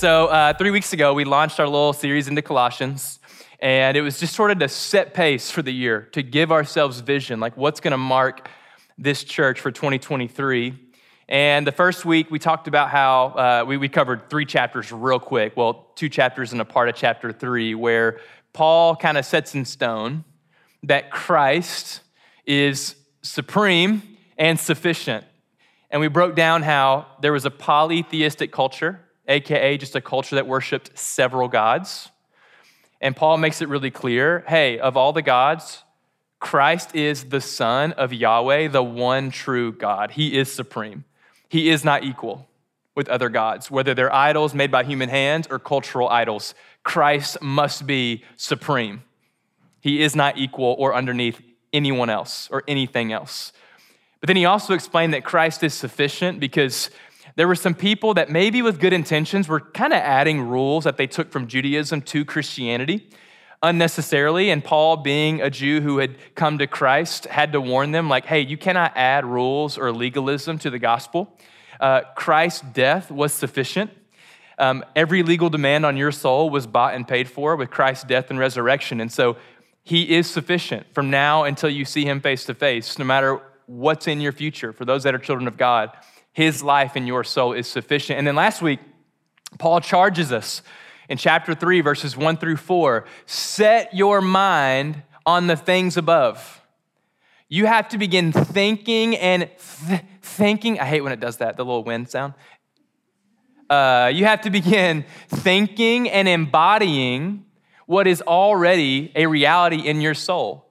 So, uh, three weeks ago, we launched our little series into Colossians, and it was just sort of to set pace for the year, to give ourselves vision, like what's going to mark this church for 2023. And the first week, we talked about how uh, we, we covered three chapters real quick. Well, two chapters and a part of chapter three, where Paul kind of sets in stone that Christ is supreme and sufficient. And we broke down how there was a polytheistic culture aka just a culture that worshiped several gods. And Paul makes it really clear hey, of all the gods, Christ is the Son of Yahweh, the one true God. He is supreme. He is not equal with other gods, whether they're idols made by human hands or cultural idols. Christ must be supreme. He is not equal or underneath anyone else or anything else. But then he also explained that Christ is sufficient because there were some people that maybe with good intentions were kind of adding rules that they took from Judaism to Christianity unnecessarily. And Paul, being a Jew who had come to Christ, had to warn them, like, hey, you cannot add rules or legalism to the gospel. Uh, Christ's death was sufficient. Um, every legal demand on your soul was bought and paid for with Christ's death and resurrection. And so he is sufficient from now until you see him face to face, no matter what's in your future for those that are children of God his life in your soul is sufficient. And then last week, Paul charges us in chapter 3, verses 1 through 4 set your mind on the things above. You have to begin thinking and th- thinking. I hate when it does that, the little wind sound. Uh, you have to begin thinking and embodying what is already a reality in your soul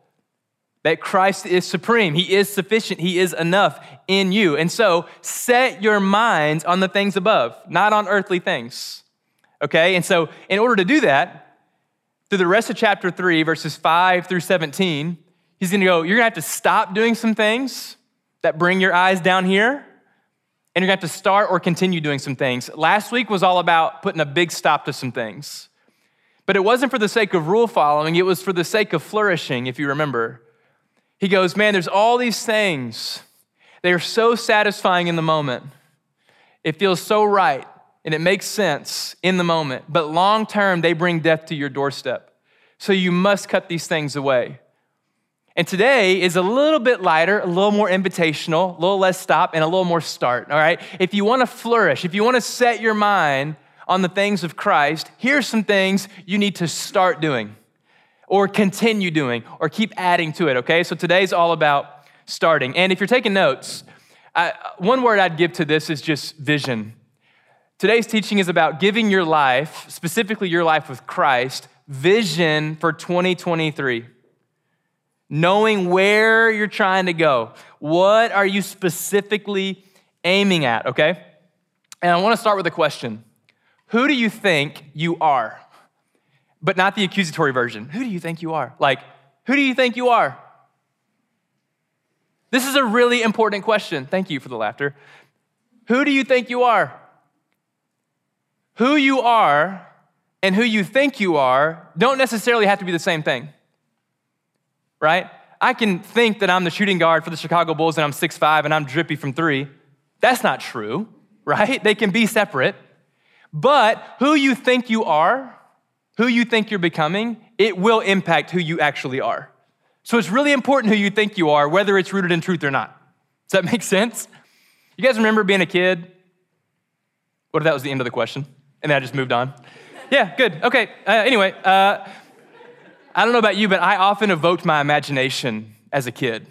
that Christ is supreme, He is sufficient, He is enough in you. And so set your minds on the things above, not on earthly things. Okay? And so, in order to do that, through the rest of chapter 3, verses 5 through 17, he's gonna go, You're gonna have to stop doing some things that bring your eyes down here, and you're gonna have to start or continue doing some things. Last week was all about putting a big stop to some things. But it wasn't for the sake of rule following, it was for the sake of flourishing, if you remember. He goes, Man, there's all these things. They are so satisfying in the moment. It feels so right and it makes sense in the moment. But long term, they bring death to your doorstep. So you must cut these things away. And today is a little bit lighter, a little more invitational, a little less stop, and a little more start, all right? If you wanna flourish, if you wanna set your mind on the things of Christ, here's some things you need to start doing or continue doing or keep adding to it, okay? So today's all about starting. And if you're taking notes, I, one word I'd give to this is just vision. Today's teaching is about giving your life, specifically your life with Christ, vision for 2023. Knowing where you're trying to go. What are you specifically aiming at, okay? And I want to start with a question Who do you think you are? But not the accusatory version. Who do you think you are? Like, who do you think you are? This is a really important question. Thank you for the laughter. Who do you think you are? Who you are and who you think you are don't necessarily have to be the same thing, right? I can think that I'm the shooting guard for the Chicago Bulls and I'm 6'5 and I'm drippy from three. That's not true, right? They can be separate. But who you think you are who you think you're becoming, it will impact who you actually are. So it's really important who you think you are, whether it's rooted in truth or not. Does that make sense? You guys remember being a kid? What if that was the end of the question? And then I just moved on? yeah, good. Okay. Uh, anyway, uh, I don't know about you, but I often evoked my imagination as a kid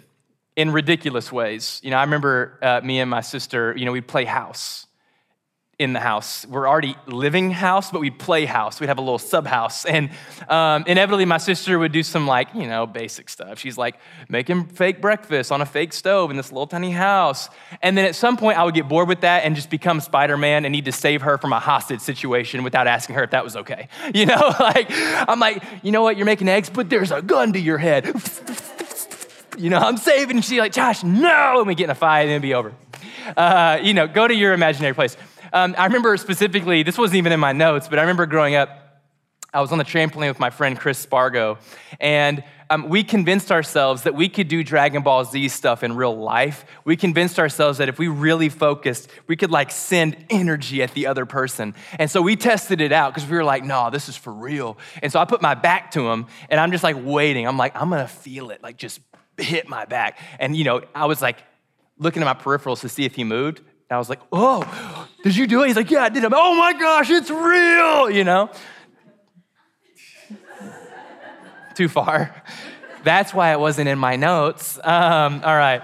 in ridiculous ways. You know, I remember uh, me and my sister, you know, we'd play house in the house. We're already living house, but we'd play house. We'd have a little sub house. And um, inevitably, my sister would do some, like, you know, basic stuff. She's like making fake breakfast on a fake stove in this little tiny house. And then at some point, I would get bored with that and just become Spider Man and need to save her from a hostage situation without asking her if that was okay. You know, like, I'm like, you know what, you're making eggs, but there's a gun to your head. you know, I'm saving. She's like, Josh, no. And we get in a fight and it'd be over. Uh, you know, go to your imaginary place. Um, I remember specifically, this wasn't even in my notes, but I remember growing up, I was on the trampoline with my friend Chris Spargo, and um, we convinced ourselves that we could do Dragon Ball Z stuff in real life. We convinced ourselves that if we really focused, we could like send energy at the other person. And so we tested it out because we were like, no, this is for real. And so I put my back to him, and I'm just like waiting. I'm like, I'm gonna feel it, like just hit my back. And you know, I was like looking at my peripherals to see if he moved. I was like, oh, did you do it? He's like, yeah, I did. I'm, oh my gosh, it's real, you know? too far. That's why it wasn't in my notes. Um, all right.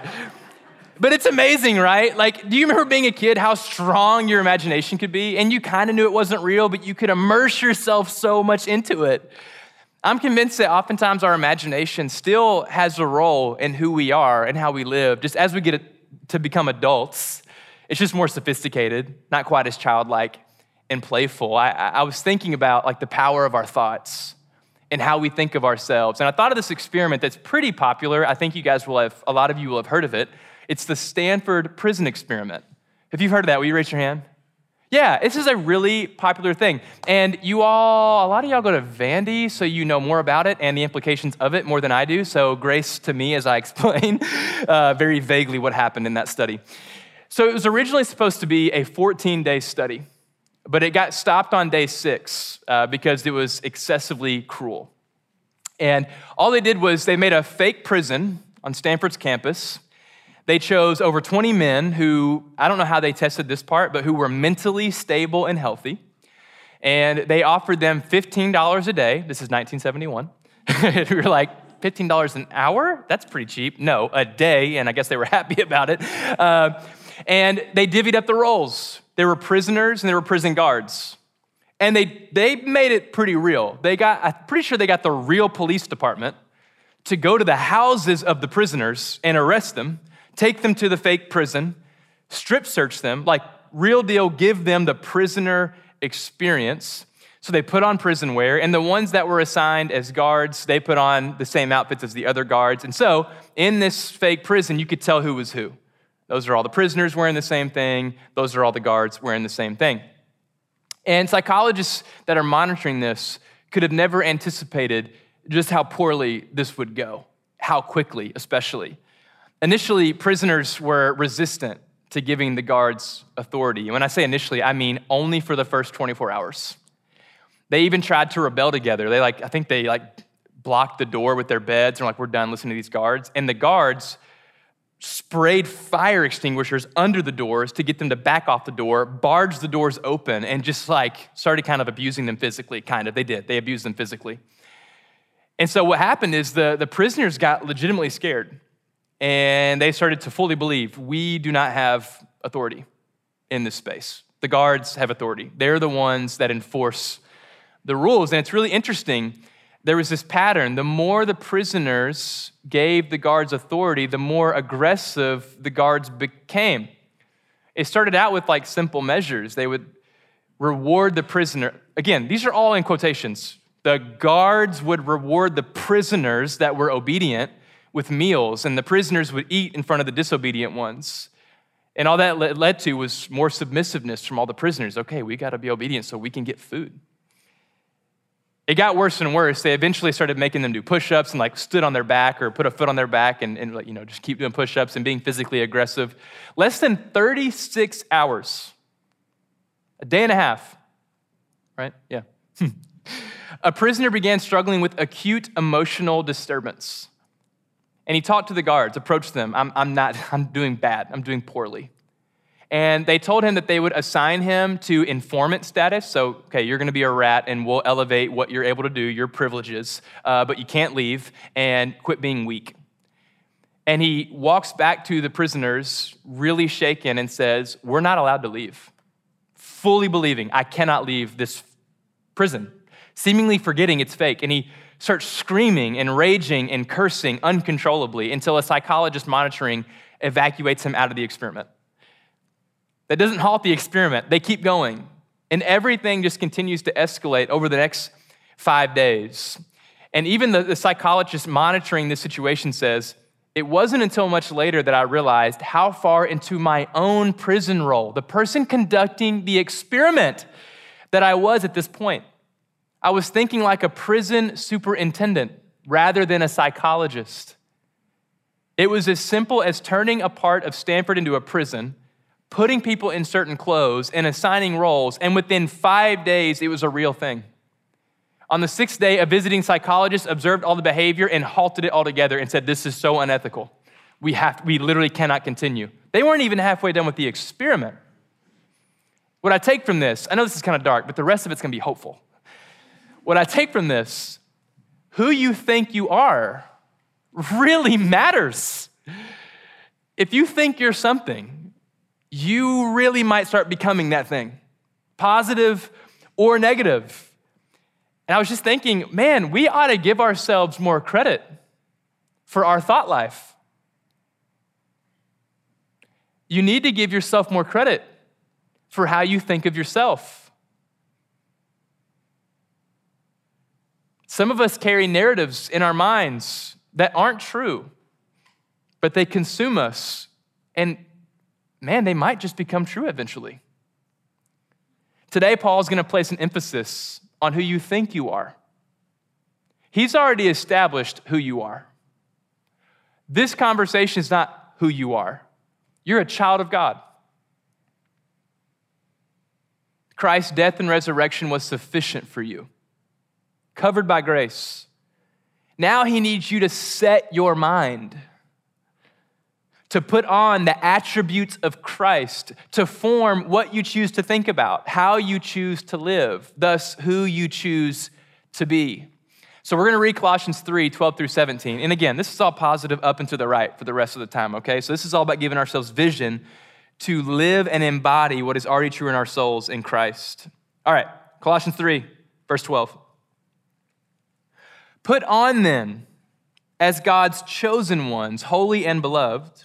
But it's amazing, right? Like, do you remember being a kid, how strong your imagination could be? And you kind of knew it wasn't real, but you could immerse yourself so much into it. I'm convinced that oftentimes our imagination still has a role in who we are and how we live. Just as we get to become adults, it's just more sophisticated, not quite as childlike and playful. I, I was thinking about like the power of our thoughts and how we think of ourselves. And I thought of this experiment that's pretty popular. I think you guys will have, a lot of you will have heard of it. It's the Stanford Prison Experiment. Have you heard of that? Will you raise your hand? Yeah, this is a really popular thing. And you all, a lot of y'all go to Vandy, so you know more about it and the implications of it more than I do. So, grace to me as I explain uh, very vaguely what happened in that study. So, it was originally supposed to be a 14 day study. But it got stopped on day six uh, because it was excessively cruel. And all they did was they made a fake prison on Stanford's campus. They chose over 20 men who, I don't know how they tested this part, but who were mentally stable and healthy. And they offered them $15 a day. This is 1971. we were like, $15 an hour? That's pretty cheap. No, a day, and I guess they were happy about it. Uh, and they divvied up the roles. There were prisoners and there were prison guards. And they, they made it pretty real. They got, I'm pretty sure they got the real police department to go to the houses of the prisoners and arrest them, take them to the fake prison, strip search them, like real deal, give them the prisoner experience. So they put on prison wear, and the ones that were assigned as guards, they put on the same outfits as the other guards. And so in this fake prison, you could tell who was who. Those are all the prisoners wearing the same thing. Those are all the guards wearing the same thing. And psychologists that are monitoring this could have never anticipated just how poorly this would go, how quickly, especially. Initially, prisoners were resistant to giving the guards authority. And when I say initially, I mean only for the first 24 hours. They even tried to rebel together. They like, I think they like blocked the door with their beds and like, we're done listening to these guards. And the guards sprayed fire extinguishers under the doors to get them to back off the door, barged the doors open, and just like started kind of abusing them physically. Kind of, they did. They abused them physically. And so what happened is the, the prisoners got legitimately scared and they started to fully believe we do not have authority in this space. The guards have authority, they're the ones that enforce the rules. And it's really interesting there was this pattern. The more the prisoners gave the guards authority, the more aggressive the guards became. It started out with like simple measures. They would reward the prisoner. Again, these are all in quotations. The guards would reward the prisoners that were obedient with meals, and the prisoners would eat in front of the disobedient ones. And all that led to was more submissiveness from all the prisoners. Okay, we got to be obedient so we can get food. It got worse and worse. They eventually started making them do push ups and like stood on their back or put a foot on their back and, and you know, just keep doing push ups and being physically aggressive. Less than 36 hours, a day and a half, right? Yeah. a prisoner began struggling with acute emotional disturbance. And he talked to the guards, approached them. I'm, I'm not, I'm doing bad. I'm doing poorly. And they told him that they would assign him to informant status. So, okay, you're going to be a rat, and we'll elevate what you're able to do, your privileges, uh, but you can't leave and quit being weak. And he walks back to the prisoners, really shaken, and says, We're not allowed to leave. Fully believing, I cannot leave this prison, seemingly forgetting it's fake. And he starts screaming and raging and cursing uncontrollably until a psychologist monitoring evacuates him out of the experiment. That doesn't halt the experiment, they keep going. And everything just continues to escalate over the next five days. And even the, the psychologist monitoring this situation says, it wasn't until much later that I realized how far into my own prison role, the person conducting the experiment, that I was at this point. I was thinking like a prison superintendent rather than a psychologist. It was as simple as turning a part of Stanford into a prison, putting people in certain clothes, and assigning roles. And within five days, it was a real thing. On the sixth day, a visiting psychologist observed all the behavior and halted it altogether and said, This is so unethical. We, have, we literally cannot continue. They weren't even halfway done with the experiment. What I take from this, I know this is kind of dark, but the rest of it's gonna be hopeful. What I take from this, who you think you are really matters. If you think you're something, you really might start becoming that thing, positive or negative. And I was just thinking, man, we ought to give ourselves more credit for our thought life. You need to give yourself more credit for how you think of yourself. Some of us carry narratives in our minds that aren't true, but they consume us. And man, they might just become true eventually. Today, Paul is going to place an emphasis on who you think you are. He's already established who you are. This conversation is not who you are. You're a child of God. Christ's death and resurrection was sufficient for you, covered by grace. Now he needs you to set your mind, to put on the attributes of Christ, to form what you choose to think about, how you choose to live, thus, who you choose to be. So we're going to read Colossians 3 12 through 17. And again, this is all positive up and to the right for the rest of the time, okay? So this is all about giving ourselves vision to live and embody what is already true in our souls in Christ. All right, Colossians 3, verse 12. Put on then, as God's chosen ones, holy and beloved,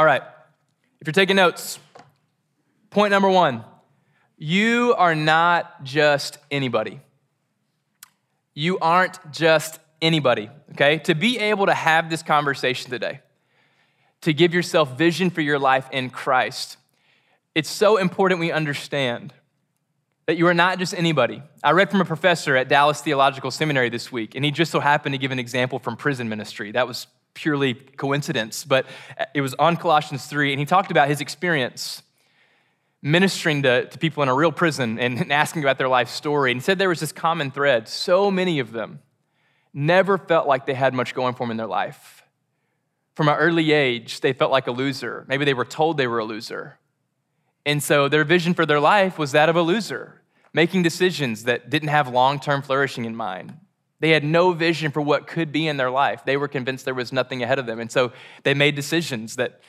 All right, if you're taking notes, point number one you are not just anybody you aren't just anybody, okay? To be able to have this conversation today, to give yourself vision for your life in Christ, it's so important we understand that you are not just anybody. I read from a professor at Dallas Theological Seminary this week, and he just so happened to give an example from prison ministry. That was purely coincidence, but it was on Colossians 3, and he talked about his experience ministering to, to people in a real prison and, and asking about their life story. And he said there was this common thread. So many of them never felt like they had much going for them in their life. From an early age, they felt like a loser. Maybe they were told they were a loser. And so their vision for their life was that of a loser, making decisions that didn't have long term flourishing in mind. They had no vision for what could be in their life. They were convinced there was nothing ahead of them. And so they made decisions that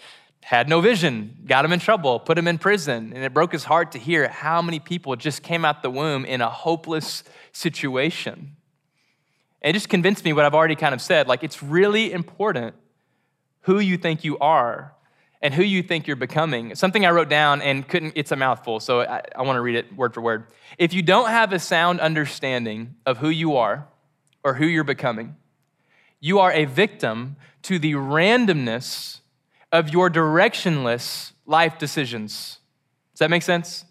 had no vision, got him in trouble, put him in prison. And it broke his heart to hear how many people just came out the womb in a hopeless situation. it just convinced me what I've already kind of said. Like, it's really important who you think you are and who you think you're becoming. Something I wrote down and couldn't, it's a mouthful, so I, I want to read it word for word. If you don't have a sound understanding of who you are or who you're becoming, you are a victim to the randomness of your directionless life decisions. Does that make sense?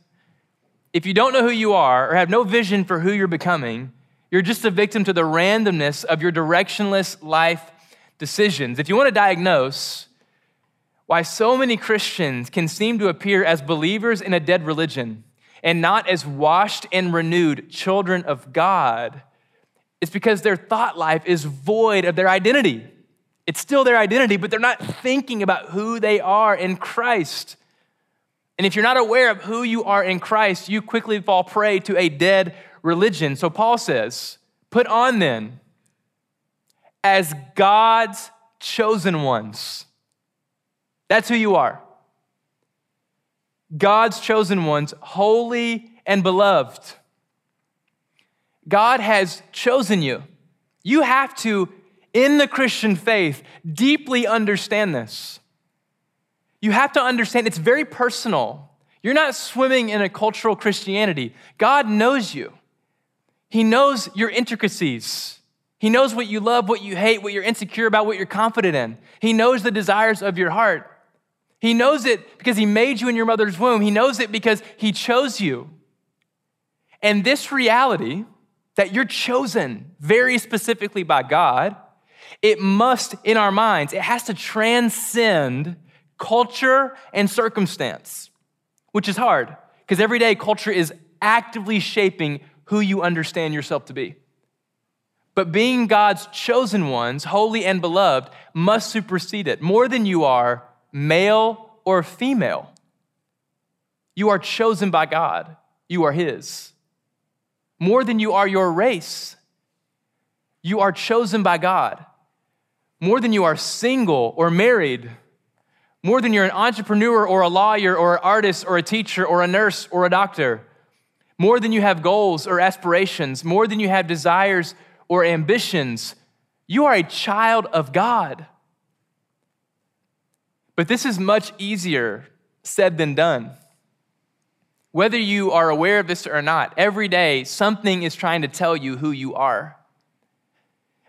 If you don't know who you are or have no vision for who you're becoming, you're just a victim to the randomness of your directionless life decisions. If you want to diagnose why so many Christians can seem to appear as believers in a dead religion and not as washed and renewed children of God, It's because their thought life is void of their identity. It's still their identity, but they're not thinking about who they are in Christ. And if you're not aware of who you are in Christ, you quickly fall prey to a dead religion. So Paul says, Put on then, as God's chosen ones. That's who you are. God's chosen ones, holy and beloved. God has chosen you. You have to, in the Christian faith, deeply understand this. You have to understand it's very personal. You're not swimming in a cultural Christianity. God knows you, He knows your intricacies. He knows what you love, what you hate, what you're insecure about, what you're confident in. He knows the desires of your heart. He knows it because He made you in your mother's womb. He knows it because He chose you. And this reality that you're chosen very specifically by God, it must, in our minds, it has to transcend culture and circumstance, which is hard because every day culture is actively shaping who you understand yourself to be. But being God's chosen ones, holy and beloved, must supersede it more than you are male or female. You are chosen by God, you are His. More than you are your race, you are chosen by God. More than you are single or married, more than you're an entrepreneur or a lawyer or an artist or a teacher or a nurse or a doctor. More than you have goals or aspirations, more than you have desires or ambitions. You are a child of God. But this is much easier said than done. Whether you are aware of this or not, every day something is trying to tell you who you are.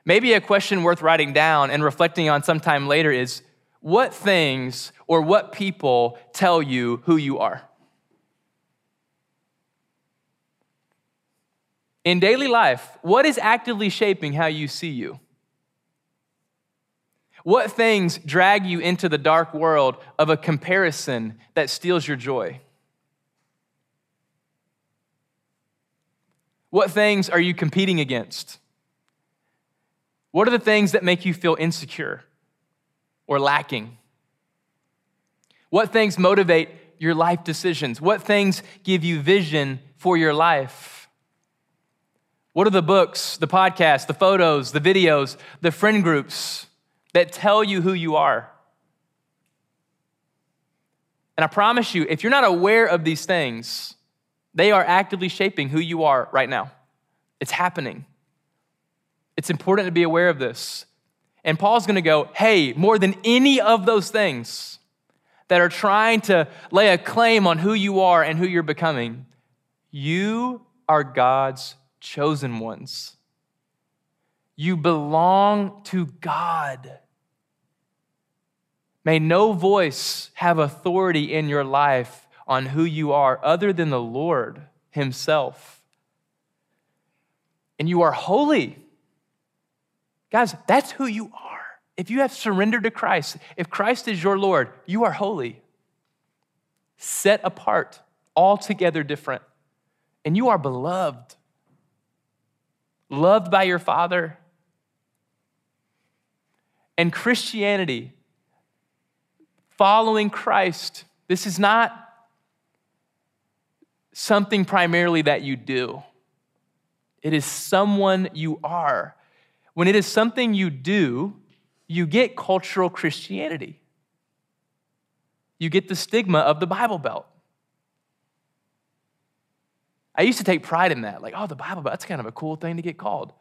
Maybe a question worth writing down and reflecting on sometime later is what things or what people tell you who you are? In daily life, what is actively shaping how you see you? What things drag you into the dark world of a comparison that steals your joy? What things are you competing against? What are the things that make you feel insecure? or lacking? What things motivate your life decisions? What things give you vision for your life? What are the books, the podcasts, the photos, the videos, the friend groups that tell you who you are? And I promise you, if you're not aware of these things, they are actively shaping who you are right now. It's happening. It's important to be aware of this. And Paul's gonna go, hey, more than any of those things that are trying to lay a claim on who you are and who you're becoming, you are God's chosen ones. You belong to God. May no voice have authority in your life on who you are other than the Lord Himself. And you are holy. Guys, that's who you are. If you have surrendered to Christ, if Christ is your Lord, you are holy, set apart, altogether different, and you are beloved, loved by your Father. And Christianity, following Christ, this is not something primarily that you do. It is someone you are. When it is something you do, you get cultural Christianity. You get the stigma of the Bible Belt. I used to take pride in that. Like, oh, the Bible Belt, that's kind of a cool thing to get called.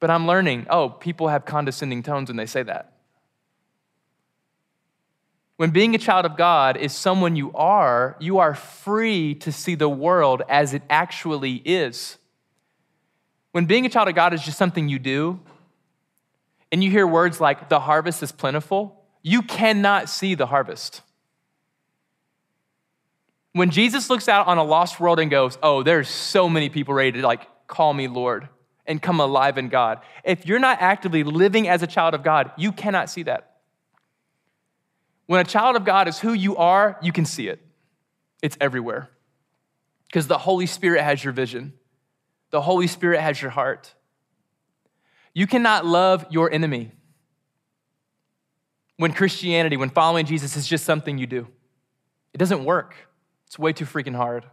But I'm learning, oh, people have condescending tones when they say that. When being a child of God is someone you are, you are free to see the world as it actually is. When being a child of God is just something you do, and you hear words like, the harvest is plentiful, you cannot see the harvest. When Jesus looks out on a lost world and goes, oh, there's so many people ready to like call me Lord and come alive in God. If you're not actively living as a child of God, you cannot see that. When a child of God is who you are, you can see it. It's everywhere. Because the Holy Spirit has your vision. The Holy Spirit has your heart. You cannot love your enemy when Christianity, when following Jesus is just something you do. It doesn't work, it's way too freaking hard.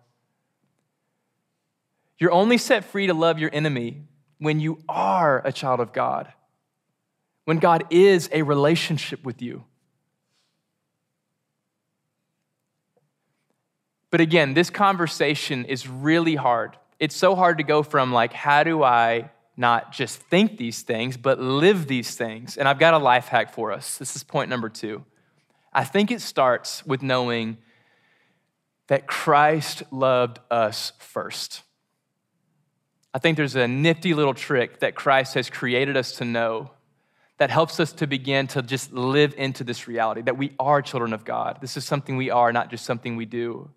You're only set free to love your enemy when you are a child of God, when God is a relationship with you. But again, this conversation is really hard. It's so hard to go from, like, how do I not just think these things, but live these things? And I've got a life hack for us. This is point number two. I think it starts with knowing that Christ loved us first. I think there's a nifty little trick that Christ has created us to know that helps us to begin to just live into this reality that we are children of God. This is something we are, not just something we do.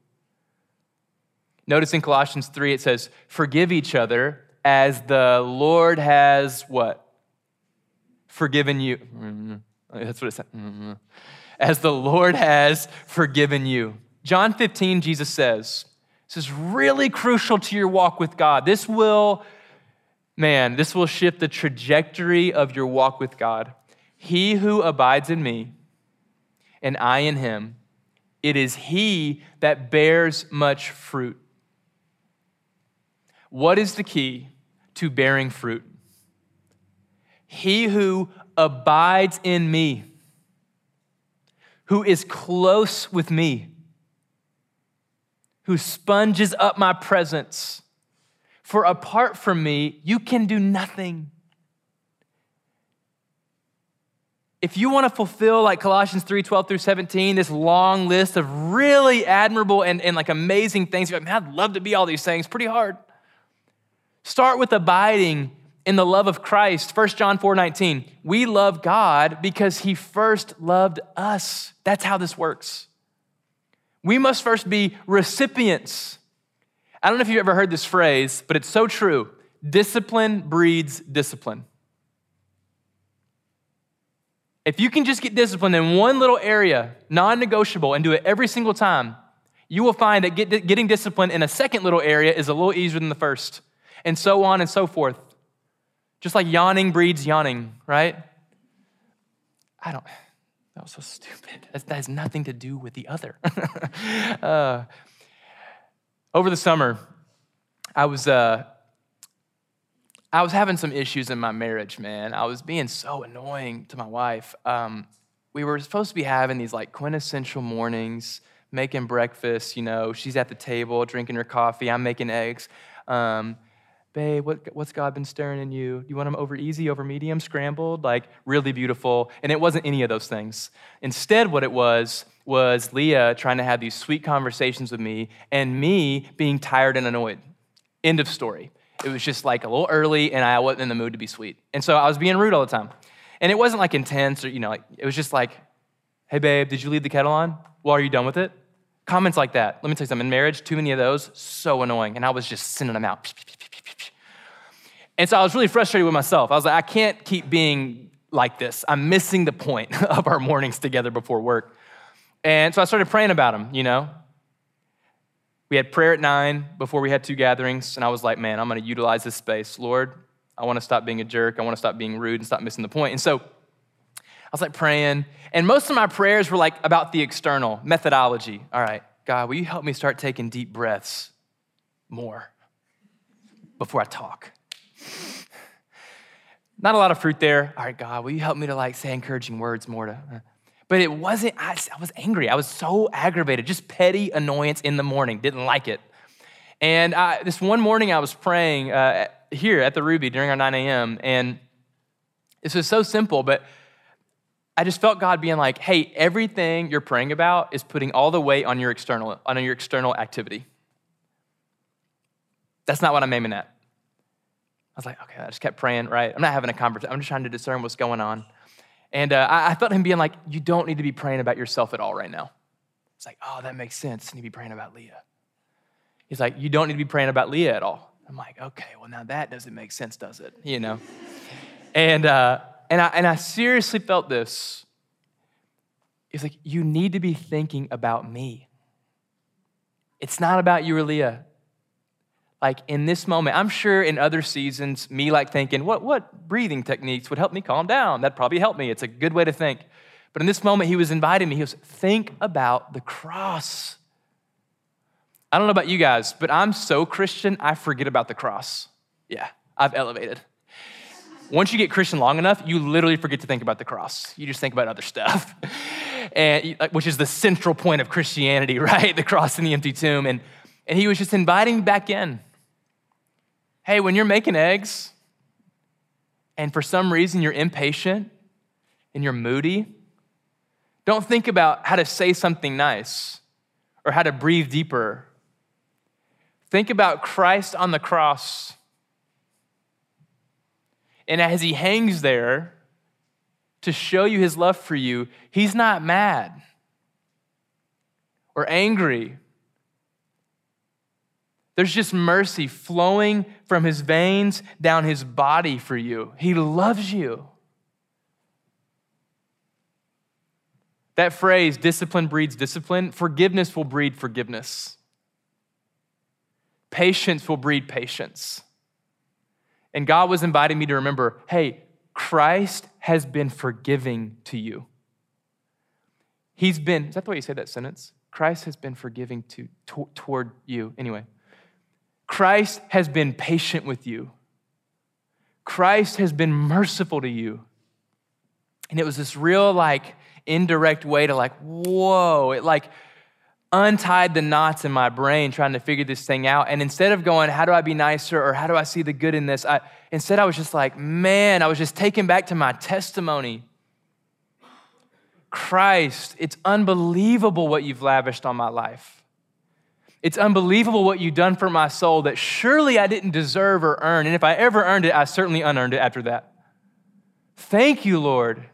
Notice in Colossians 3, it says, Forgive each other as the Lord has what? Forgiven you. Mm-hmm. That's what it said. Mm-hmm. As the Lord has forgiven you. John 15, Jesus says, This is really crucial to your walk with God. This will, man, this will shift the trajectory of your walk with God. He who abides in me and I in him, it is he that bears much fruit. What is the key to bearing fruit? He who abides in me, who is close with me, who sponges up my presence. For apart from me, you can do nothing. if you want to fulfill like colossians 3 12 through 17 this long list of really admirable and, and like amazing things you're like man i'd love to be all these things pretty hard Start with abiding in the love of Christ. 1 John 4 19. We love God because he first loved us. That's how this works. We must first be recipients. I don't know if you've ever heard this phrase, but it's so true. Discipline breeds discipline. If you can just get disciplined in one little area, non negotiable, and do it every single time, you will find that get, getting disciplined in a second little area is a little easier than the first and so on and so forth. Just like yawning breeds yawning, right? I don't, that was so stupid. That, has nothing to do with the other. uh, over the summer, I was, uh, I was having some issues in my marriage, man. I was being so annoying to my wife. Um, we were supposed to be having these like quintessential mornings, making breakfast. You know, she's at the table drinking her coffee. I'm making eggs. Um, babe, what, what's God been stirring in you? Do you want them over easy, over medium, scrambled? Like really beautiful. And it wasn't any of those things. Instead, what it was, was Leah trying to have these sweet conversations with me and me being tired and annoyed. End of story. It was just like a little early and I wasn't in the mood to be sweet. And so I was being rude all the time. And it wasn't like intense or, you know, like, it was just like, hey, babe, did you leave the kettle on? Well, are you done with it? Comments like that. Let me tell you something. In marriage, too many of those, so annoying. And I was just sending them out. And so I was really frustrated with myself. I was like, I can't keep being like this. I'm missing the point of our mornings together before work. And so I started praying about him, you know. We had prayer at nine before we had two gatherings, and I was like, man, I'm going to utilize this space. Lord, I want to stop being a jerk. I want to stop being rude and stop missing the point. And so I was like praying, and most of my prayers were like about the external methodology. All right, God, will you help me start taking deep breaths more before I talk? Not a lot of fruit there. All right, God, will you help me to like say encouraging words more to. Uh, but it wasn't, I, I was angry. I was so aggravated, just petty annoyance in the morning. Didn't like it. And I, this one morning I was praying uh, here at the Ruby during our 9 a.m. And this was so simple, but I just felt God being like, hey, everything you're praying about is putting all the weight on your external, on your external activity. That's not what I'm aiming at. I was like, okay, I just kept praying, right? I'm not having a conversation. I'm just trying to discern what's going on. And uh, I, I, felt him being like, you don't need to be praying about yourself at all right now. It's like, oh, that makes sense. You need to be praying about Leah. He's like, you don't need to be praying about Leah at all. I'm like, okay, well, now that doesn't make sense, does it? You know? and, uh, and, I, and I seriously felt this. He's like, you need to be thinking about me. It's not about you or Leah. Like in this moment, I'm sure in other seasons, me like thinking, what, what breathing techniques would help me calm down? That'd probably help me. It's a good way to think. But in this moment, he was inviting me. He was, think about the cross. I don't know about you guys, but I'm so Christian, I forget about the cross. Yeah, I've elevated. Once you get Christian long enough, you literally forget to think about the cross. You just think about other stuff, and which is the central point of Christianity, right? The cross and the empty tomb. And, and he was just inviting me back in. Hey, when you're making eggs and for some reason you're impatient and you're moody, don't think about how to say something nice or how to breathe deeper. Think about Christ on the cross. And as he hangs there to show you his love for you, he's not mad or angry there's just mercy flowing from his veins down his body for you. He loves you. That phrase, discipline breeds discipline, forgiveness will breed forgiveness. Patience will breed patience. And God was inviting me to remember hey, Christ has been forgiving to you. He's been, is that the way you say that sentence? Christ has been forgiving to, to toward you. Anyway, Christ has been patient with you. Christ has been merciful to you. And it was this real, like, indirect way to, like, whoa, it like untied the knots in my brain trying to figure this thing out. And instead of going, how do I be nicer or how do I see the good in this? I, instead, I was just like, man, I was just taken back to my testimony. Christ, it's unbelievable what you've lavished on my life. It's unbelievable what you've done for my soul that surely I didn't deserve or earn. And if I ever earned it, I certainly unearned it after that. Thank you, Lord.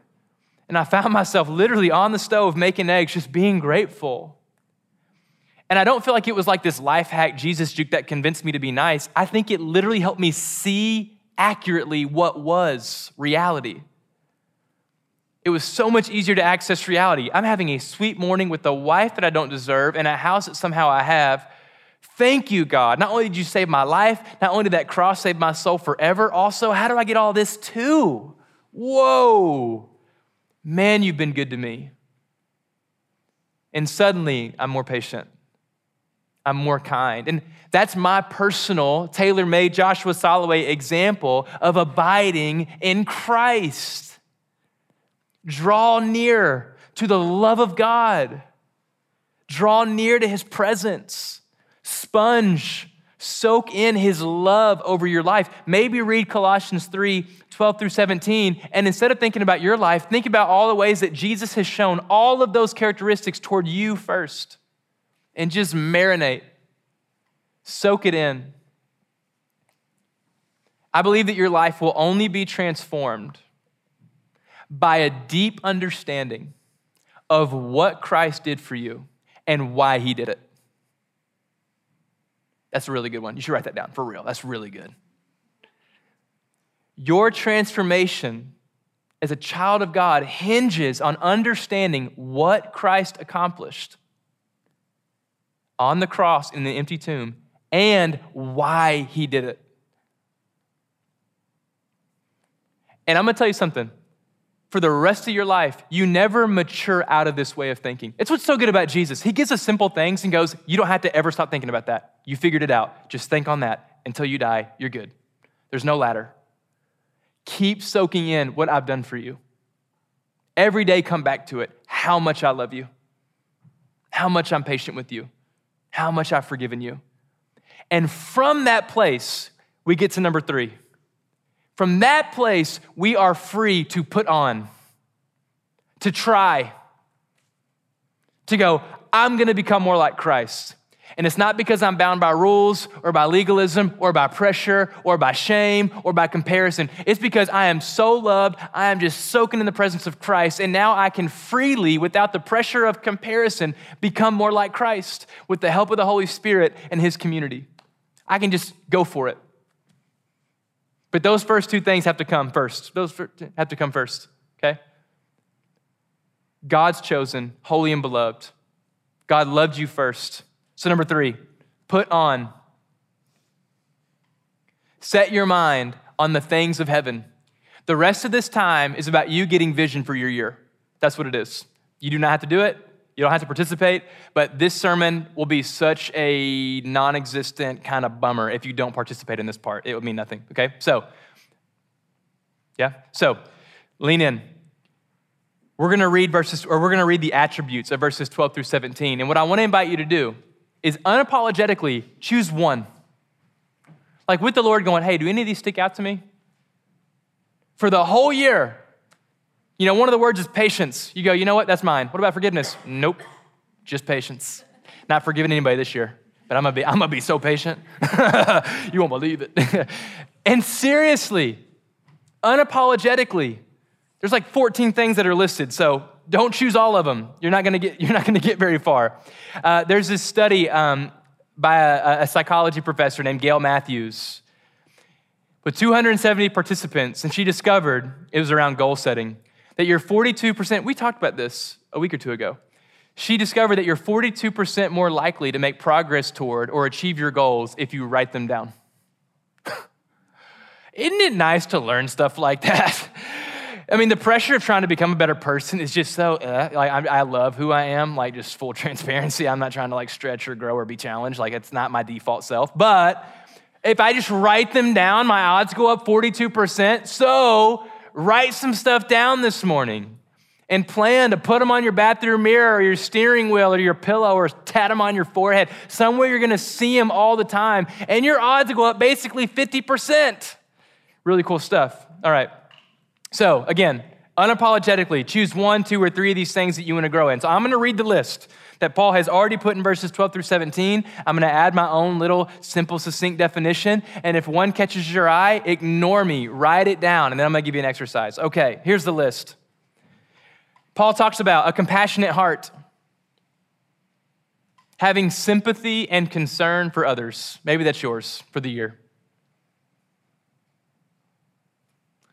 And I found myself literally on the stove making eggs, just being grateful. And I don't feel like it was like this life hack Jesus juke that convinced me to be nice. I think it literally helped me see accurately what was reality. It was so much easier to access reality. I'm having a sweet morning with a wife that I don't deserve and a house that somehow I have. Thank you, God. Not only did you save my life, not only did that cross save my soul forever, also, how do I get all this too? Whoa. Man, you've been good to me. And suddenly, I'm more patient. I'm more kind. And that's my personal, tailor made Joshua Soloway example of abiding in Christ. Draw near to the love of God. Draw near to his presence. Sponge, soak in his love over your life. Maybe read Colossians 3 12 through 17, and instead of thinking about your life, think about all the ways that Jesus has shown all of those characteristics toward you first. And just marinate, soak it in. I believe that your life will only be transformed by a deep understanding of what Christ did for you and why he did it. That's a really good one. You should write that down for real. That's really good. Your transformation as a child of God hinges on understanding what Christ accomplished on the cross in the empty tomb and why he did it. And I'm going to tell you something for the rest of your life, you never mature out of this way of thinking. It's what's so good about Jesus. He gives us simple things and goes, You don't have to ever stop thinking about that. You figured it out. Just think on that until you die. You're good. There's no ladder. Keep soaking in what I've done for you. Every day, come back to it. How much I love you, how much I'm patient with you, how much I've forgiven you. And from that place, we get to number three from that place, we are free to put on, to try, to go, I'm gonna become more like Christ. And it's not because I'm bound by rules or by legalism or by pressure or by shame or by comparison. It's because I am so loved, I am just soaking in the presence of Christ, and now I can freely, without the pressure of comparison, become more like Christ with the help of the Holy Spirit and His community. I can just go for it. But those first two things have to come first. Those have to come first, okay? God's chosen, holy and beloved. God loved you first. So, number three, put on. Set your mind on the things of heaven. The rest of this time is about you getting vision for your year. That's what it is. You do not have to do it. You don't have to participate, but this sermon will be such a non existent kind of bummer if you don't participate in this part. It would mean nothing, okay? So, yeah? So, lean in. We're gonna read verses, or we're gonna read the attributes of verses 12 through 17. And what I wanna invite you to do is unapologetically choose one. Like with the Lord going, hey, do any of these stick out to me? For the whole year, you know, one of the words is patience. You go, you know what? That's mine. What about forgiveness? Nope. Just patience. Not forgiving anybody this year, but I'm gonna be, I'm gonna be so patient. you won't believe it. and seriously, unapologetically, there's like 14 things that are listed, so don't choose all of them. You're not gonna get, you're not gonna get very far. Uh, there's this study um, by a, a psychology professor named Gail Matthews with 270 participants, and she discovered it was around goal setting that you're 42%, we talked about this a week or two ago. She discovered that you're 42% more likely to make progress toward or achieve your goals if you write them down. Isn't it nice to learn stuff like that? I mean, the pressure of trying to become a better person is just so, uh, like, I, I love who I am, like, just full transparency. I'm not trying to, like, stretch or grow or be challenged. Like, it's not my default self. But if I just write them down, my odds go up 42%. So write some stuff down this morning and plan to put them on your bathroom mirror or your steering wheel or your pillow or tat them on your forehead. Somewhere you're gonna see them all the time, and your odds go up basically 50%. Really cool stuff. All right. So, again, unapologetically, choose one, two, or three of these things that you wanna grow in. So, I'm gonna read the list that Paul has already put in verses 12 through 17. I'm going to add my own little simple, succinct definition. And if one catches your eye, ignore me, write it down, and then I'm going to give you an exercise. Okay, here's the list. Paul talks about a compassionate heart, having sympathy and concern for others. Maybe that's yours for the year.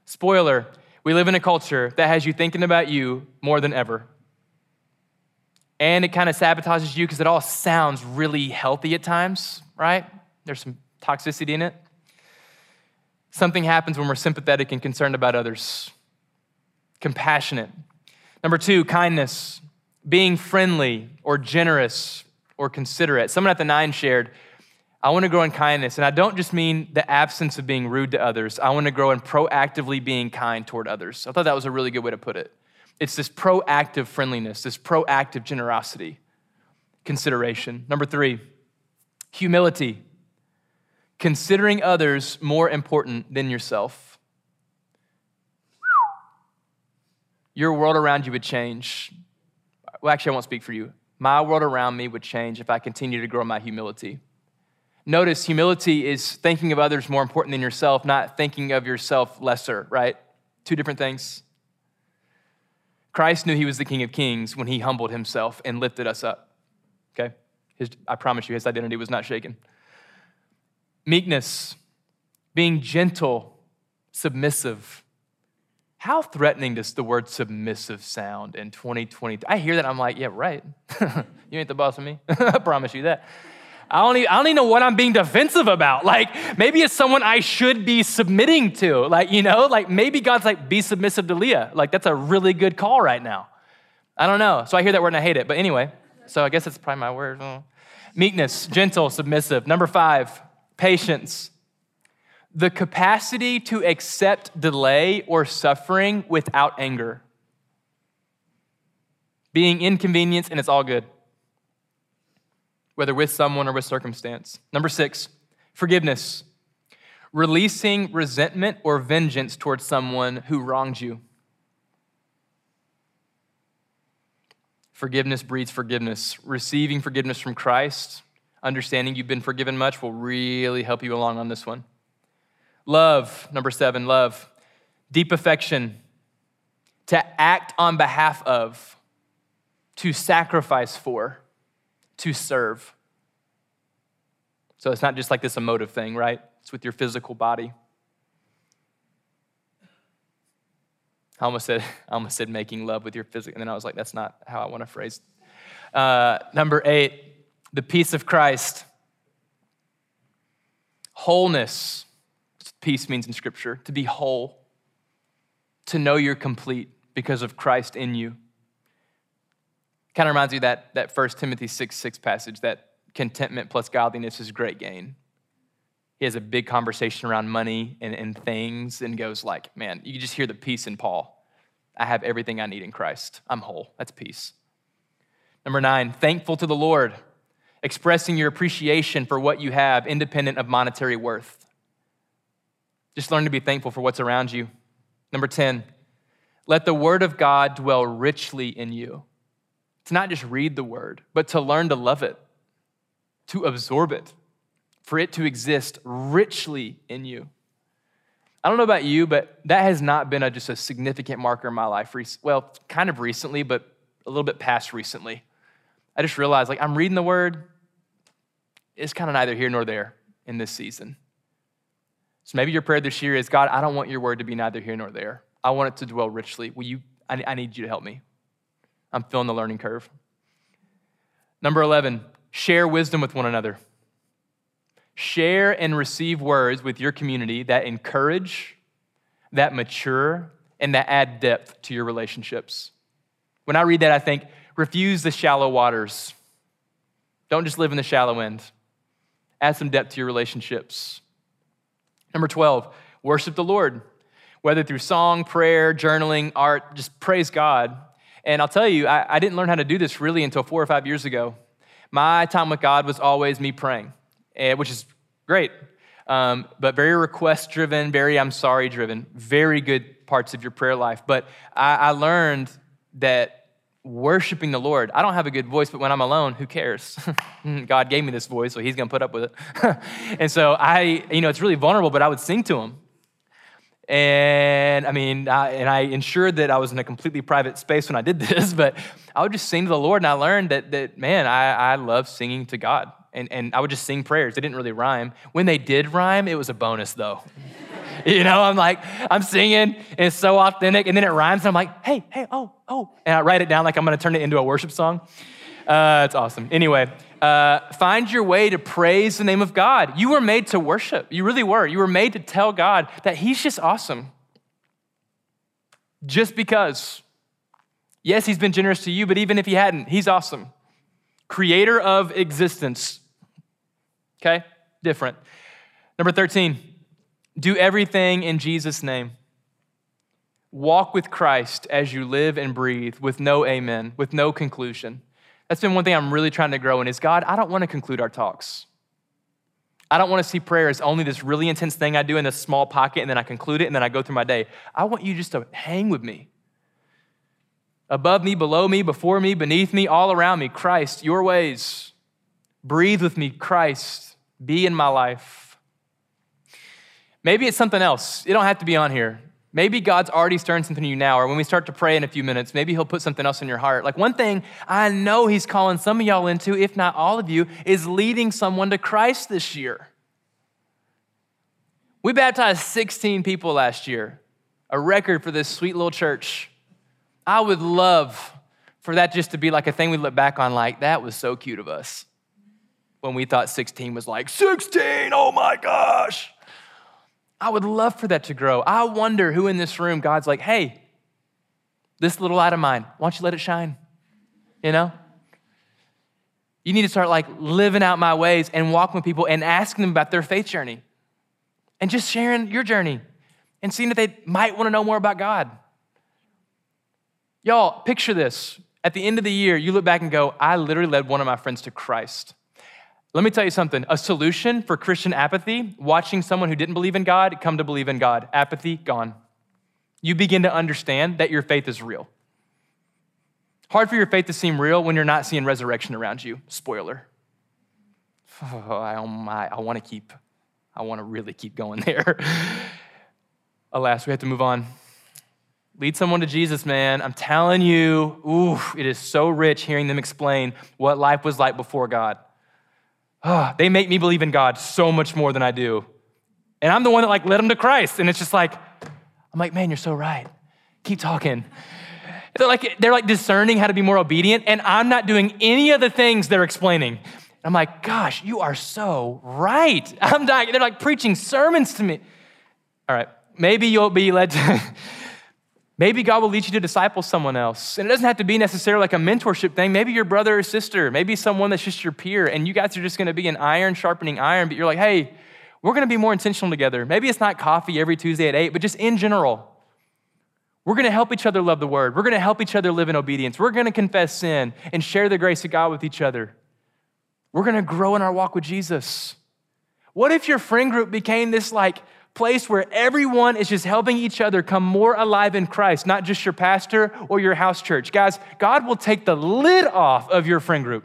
Spoiler, we live in a culture that has you thinking about you more than ever and it kind of sabotages you because it all sounds really healthy at times, right? There's some toxicity in it. Something happens when we're sympathetic and concerned about others. Compassionate. Number two, kindness. Being friendly or generous or considerate. Someone at the nine shared, I want to grow in kindness. And I don't just mean the absence of being rude to others, I want to grow in proactively being kind toward others. I thought that was a really good way to put it. It's this proactive friendliness, this proactive generosity, consideration. Number three, humility, considering others more important than yourself. Your world around you would change. Well, actually, I won't speak for you. My world around me would change if I continue to grow my humility. Notice humility is thinking of others more important than yourself, not thinking of yourself lesser, right? Two different things. Christ knew he was the King of Kings when he humbled himself and lifted us up. Okay? His, I promise you, his identity was not shaken. Meekness, being gentle, submissive. How threatening does the word submissive sound in 2020? I hear that, I'm like, yeah, right. you ain't the boss of me. I promise you that. I don't, even, I don't even know what I'm being defensive about. Like, maybe it's someone I should be submitting to. Like, you know, like maybe God's like, be submissive to Leah. Like, that's a really good call right now. I don't know. So I hear that word and I hate it. But anyway, so I guess it's probably my word. Oh. Meekness, gentle, submissive. Number five, patience. The capacity to accept delay or suffering without anger. Being inconvenienced and it's all good whether with someone or with circumstance. Number six, forgiveness, releasing resentment or vengeance towards someone who wronged you. Forgiveness breeds forgiveness. Receiving forgiveness from Christ, understanding you've been forgiven much, will really help you along on this one. Love, number seven, love. Deep affection, to act on behalf of, to sacrifice for to serve. So it's not just like this emotive thing, right? It's with your physical body. I almost said, I almost said making love with your physical, and then I was like, that's not how I want to phrase. Uh, number eight, the peace of Christ. Wholeness. peace means in Scripture to be whole, to know you're complete because of Christ in you. Kind of reminds of that, that 1 Timothy 6 6 passage that contentment plus godliness is great gain. He has a big conversation around money and, and things and goes like, man, you can just hear the peace in Paul. I have everything I need in Christ. I'm whole. That's peace. Number nine, thankful to the Lord, expressing your appreciation for what you have, independent of monetary worth. Just learn to be thankful for what's around you. Number 10, let the word of God dwell richly in you. To not just read the word, but to learn to love it, to absorb it, for it to exist richly in you. I don't know about you, but that has not been a, just a significant marker in my life. Well, kind of recently, but a little bit past recently. I just realized, like, I'm reading the word. It's kind of neither here nor there in this season. So maybe your prayer this year is, God, I don't want your word to be neither here nor there. I want it to dwell richly. Will you? I, I need you to help me. I'm feeling the learning curve. Number 11, share wisdom with one another. Share and receive words with your community that encourage, that mature, and that add depth to your relationships. When I read that, I think, refuse the shallow waters. Don't just live in the shallow end. Add some depth to your relationships. Number 12, worship the Lord, whether through song, prayer, journaling, art, just praise God. And I'll tell you, I, I didn't learn how to do this really until four or five years ago. My time with God was always me praying. Eh, which is great, um, but very request driven, very I'm sorry driven, very good parts of your prayer life. But I, I learned that worshiping the Lord, I don't have a good voice, but when I'm alone, who cares? God gave me this voice, so He's gonna put up with it. and so I, you know, it's really vulnerable, but I would sing to Him. And I mean, I, and I ensured that I was in a completely private space when I did this, but I would just sing to the Lord, and I learned that, that man, I, I love singing to God and, and I would just sing prayers. They didn't really rhyme. When they did rhyme, it was a bonus though. you know, I'm like, I'm singing, and it's so authentic, and then it rhymes, and I'm like, hey, hey, oh, oh. And I write it down like I'm gonna turn it into a worship song. Uh, it's awesome. Anyway, uh, find your way to praise the name of God. You were made to worship. You really were. You were made to tell God that He's just awesome. Just because. Yes, He's been generous to you, but even if He hadn't, He's awesome creator of existence. Okay? Different. Number 13, do everything in Jesus' name. Walk with Christ as you live and breathe with no amen, with no conclusion. That's been one thing I'm really trying to grow in is God, I don't want to conclude our talks. I don't want to see prayer as only this really intense thing I do in this small pocket and then I conclude it and then I go through my day. I want you just to hang with me above me, below me, before me, beneath me, all around me. Christ, your ways. Breathe with me, Christ. Be in my life. Maybe it's something else. It don't have to be on here. Maybe God's already stirring something in you now, or when we start to pray in a few minutes, maybe He'll put something else in your heart. Like one thing I know He's calling some of y'all into, if not all of you, is leading someone to Christ this year. We baptized 16 people last year, a record for this sweet little church. I would love for that just to be like a thing we look back on, like, that was so cute of us. When we thought 16 was like, 16, oh my gosh. I would love for that to grow. I wonder who in this room God's like, hey, this little light of mine, why don't you let it shine? You know? You need to start like living out my ways and walking with people and asking them about their faith journey and just sharing your journey and seeing if they might want to know more about God. Y'all, picture this. At the end of the year, you look back and go, I literally led one of my friends to Christ. Let me tell you something a solution for Christian apathy, watching someone who didn't believe in God come to believe in God. Apathy, gone. You begin to understand that your faith is real. Hard for your faith to seem real when you're not seeing resurrection around you. Spoiler. Oh, I, my, I want to keep, I want to really keep going there. Alas, we have to move on. Lead someone to Jesus, man. I'm telling you, ooh, it is so rich hearing them explain what life was like before God. Oh, they make me believe in God so much more than I do. And I'm the one that like led them to Christ. And it's just like, I'm like, man, you're so right. Keep talking. They're like, they're like discerning how to be more obedient, and I'm not doing any of the things they're explaining. I'm like, gosh, you are so right. I'm dying. They're like preaching sermons to me. All right. Maybe you'll be led to, maybe God will lead you to disciple someone else. And it doesn't have to be necessarily like a mentorship thing. Maybe your brother or sister, maybe someone that's just your peer, and you guys are just gonna be an iron sharpening iron, but you're like, hey, we're gonna be more intentional together. Maybe it's not coffee every Tuesday at 8, but just in general. We're gonna help each other love the word. We're gonna help each other live in obedience. We're gonna confess sin and share the grace of God with each other. We're gonna grow in our walk with Jesus. What if your friend group became this like place where everyone is just helping each other come more alive in Christ, not just your pastor or your house church? Guys, God will take the lid off of your friend group.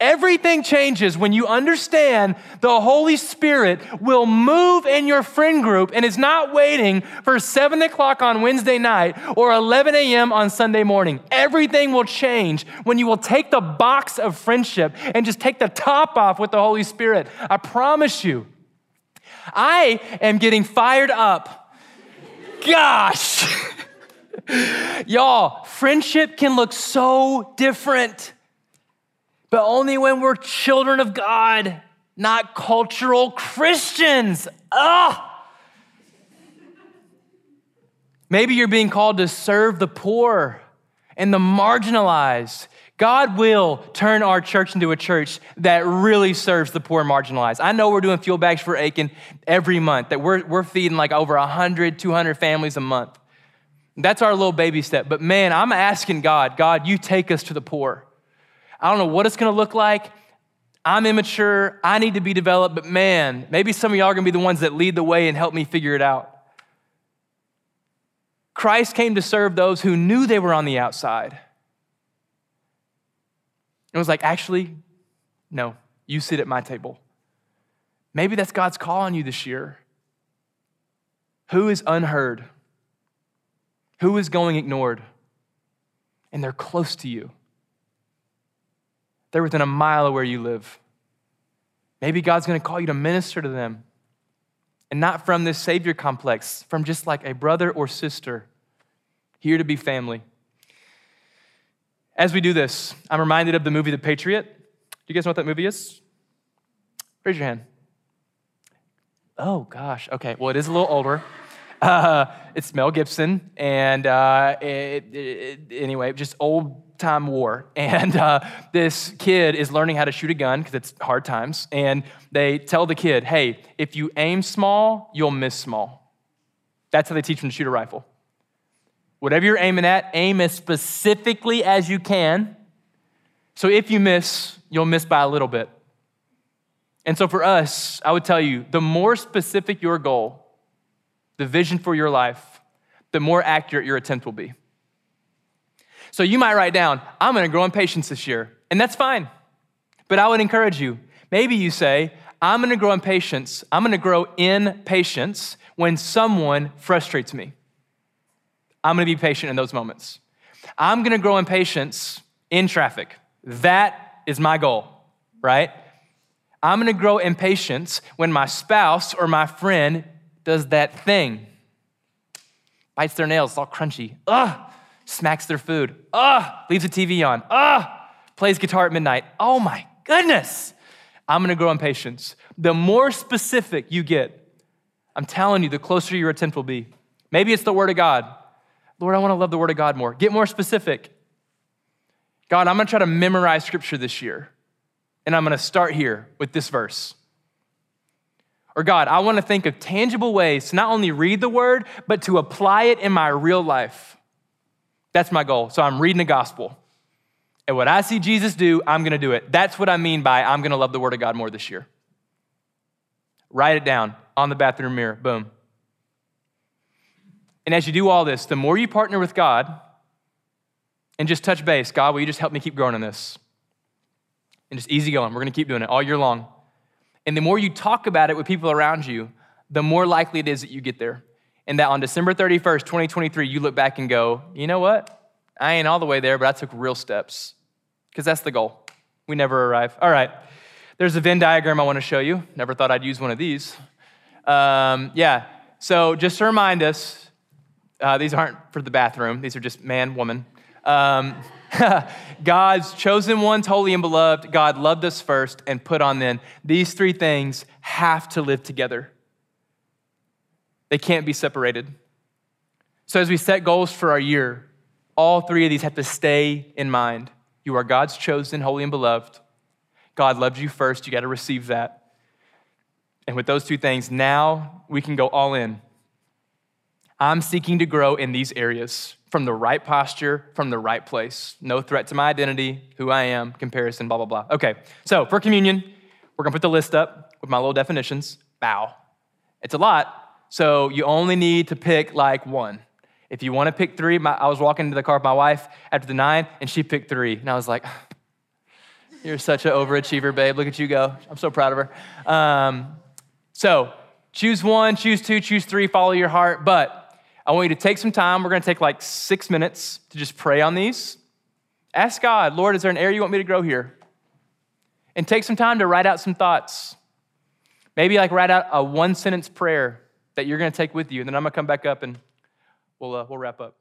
Everything changes when you understand the Holy Spirit will move in your friend group and is not waiting for 7 o'clock on Wednesday night or 11 a.m. on Sunday morning. Everything will change when you will take the box of friendship and just take the top off with the Holy Spirit. I promise you. I am getting fired up. Gosh. Y'all, friendship can look so different but only when we're children of God, not cultural Christians. Ah! Maybe you're being called to serve the poor and the marginalized. God will turn our church into a church that really serves the poor and marginalized. I know we're doing fuel bags for Aiken every month, that we're, we're feeding like over 100, 200 families a month. That's our little baby step. But man, I'm asking God, God, you take us to the poor. I don't know what it's gonna look like. I'm immature. I need to be developed, but man, maybe some of y'all are gonna be the ones that lead the way and help me figure it out. Christ came to serve those who knew they were on the outside. It was like, actually, no, you sit at my table. Maybe that's God's call on you this year. Who is unheard? Who is going ignored? And they're close to you. They're within a mile of where you live. Maybe God's going to call you to minister to them. And not from this Savior complex, from just like a brother or sister, here to be family. As we do this, I'm reminded of the movie The Patriot. Do you guys know what that movie is? Raise your hand. Oh, gosh. Okay. Well, it is a little older. Uh, it's Mel Gibson. And uh, it, it, anyway, just old time war. And uh, this kid is learning how to shoot a gun because it's hard times. And they tell the kid, hey, if you aim small, you'll miss small. That's how they teach him to shoot a rifle. Whatever you're aiming at, aim as specifically as you can. So if you miss, you'll miss by a little bit. And so for us, I would tell you the more specific your goal, the vision for your life, the more accurate your attempt will be. So you might write down, I'm gonna grow in patience this year, and that's fine. But I would encourage you, maybe you say, I'm gonna grow in patience, I'm gonna grow in patience when someone frustrates me. I'm gonna be patient in those moments. I'm gonna grow in patience in traffic. That is my goal, right? I'm gonna grow in patience when my spouse or my friend does that thing. Bites their nails, it's all crunchy. Ugh, smacks their food. Ugh, leaves the TV on. Ugh, plays guitar at midnight. Oh my goodness. I'm gonna grow in patience. The more specific you get, I'm telling you, the closer your attempt will be. Maybe it's the Word of God. Lord, I wanna love the Word of God more. Get more specific. God, I'm gonna try to memorize Scripture this year. And I'm gonna start here with this verse. Or God, I wanna think of tangible ways to not only read the Word, but to apply it in my real life. That's my goal. So I'm reading the gospel. And what I see Jesus do, I'm going to do it. That's what I mean by I'm going to love the Word of God more this year. Write it down on the bathroom mirror. Boom. And as you do all this, the more you partner with God and just touch base, God, will you just help me keep growing in this? And just easy going. We're going to keep doing it all year long. And the more you talk about it with people around you, the more likely it is that you get there and that on December 31st, 2023, you look back and go, you know what? I ain't all the way there, but I took real steps. Because that's the goal. We never arrive. All right. There's a Venn diagram I want to show you. Never thought I'd use one of these. Um, yeah. So just to remind us, uh, these aren't for the bathroom, these are just man, woman. Um, God's chosen ones, holy and beloved. God loved us first and put on then. These three things have to live together. They can't be separated. So, as we set goals for our year, all three of these have to stay in mind. You are God's chosen, holy, and beloved. God loves you first. You got to receive that. And with those two things, now we can go all in. I'm seeking to grow in these areas from the right posture, from the right place. No threat to my identity, who I am, comparison, blah, blah, blah. Okay, so for communion, we're gonna put the list up with my little definitions. Bow. It's a lot, so you only need to pick like one. If you wanna pick three, my, I was walking into the car with my wife after the nine, and she picked three. And I was like, You're such an overachiever, babe. Look at you go. I'm so proud of her. Um, so choose one, choose two, choose three, follow your heart. But I want you to take some time. We're going to take like six minutes to just pray on these. Ask God, Lord, is there an area you want me to grow here? And take some time to write out some thoughts. Maybe like write out a one sentence prayer that you're going to take with you. And then I'm going to come back up and we'll, uh, we'll wrap up.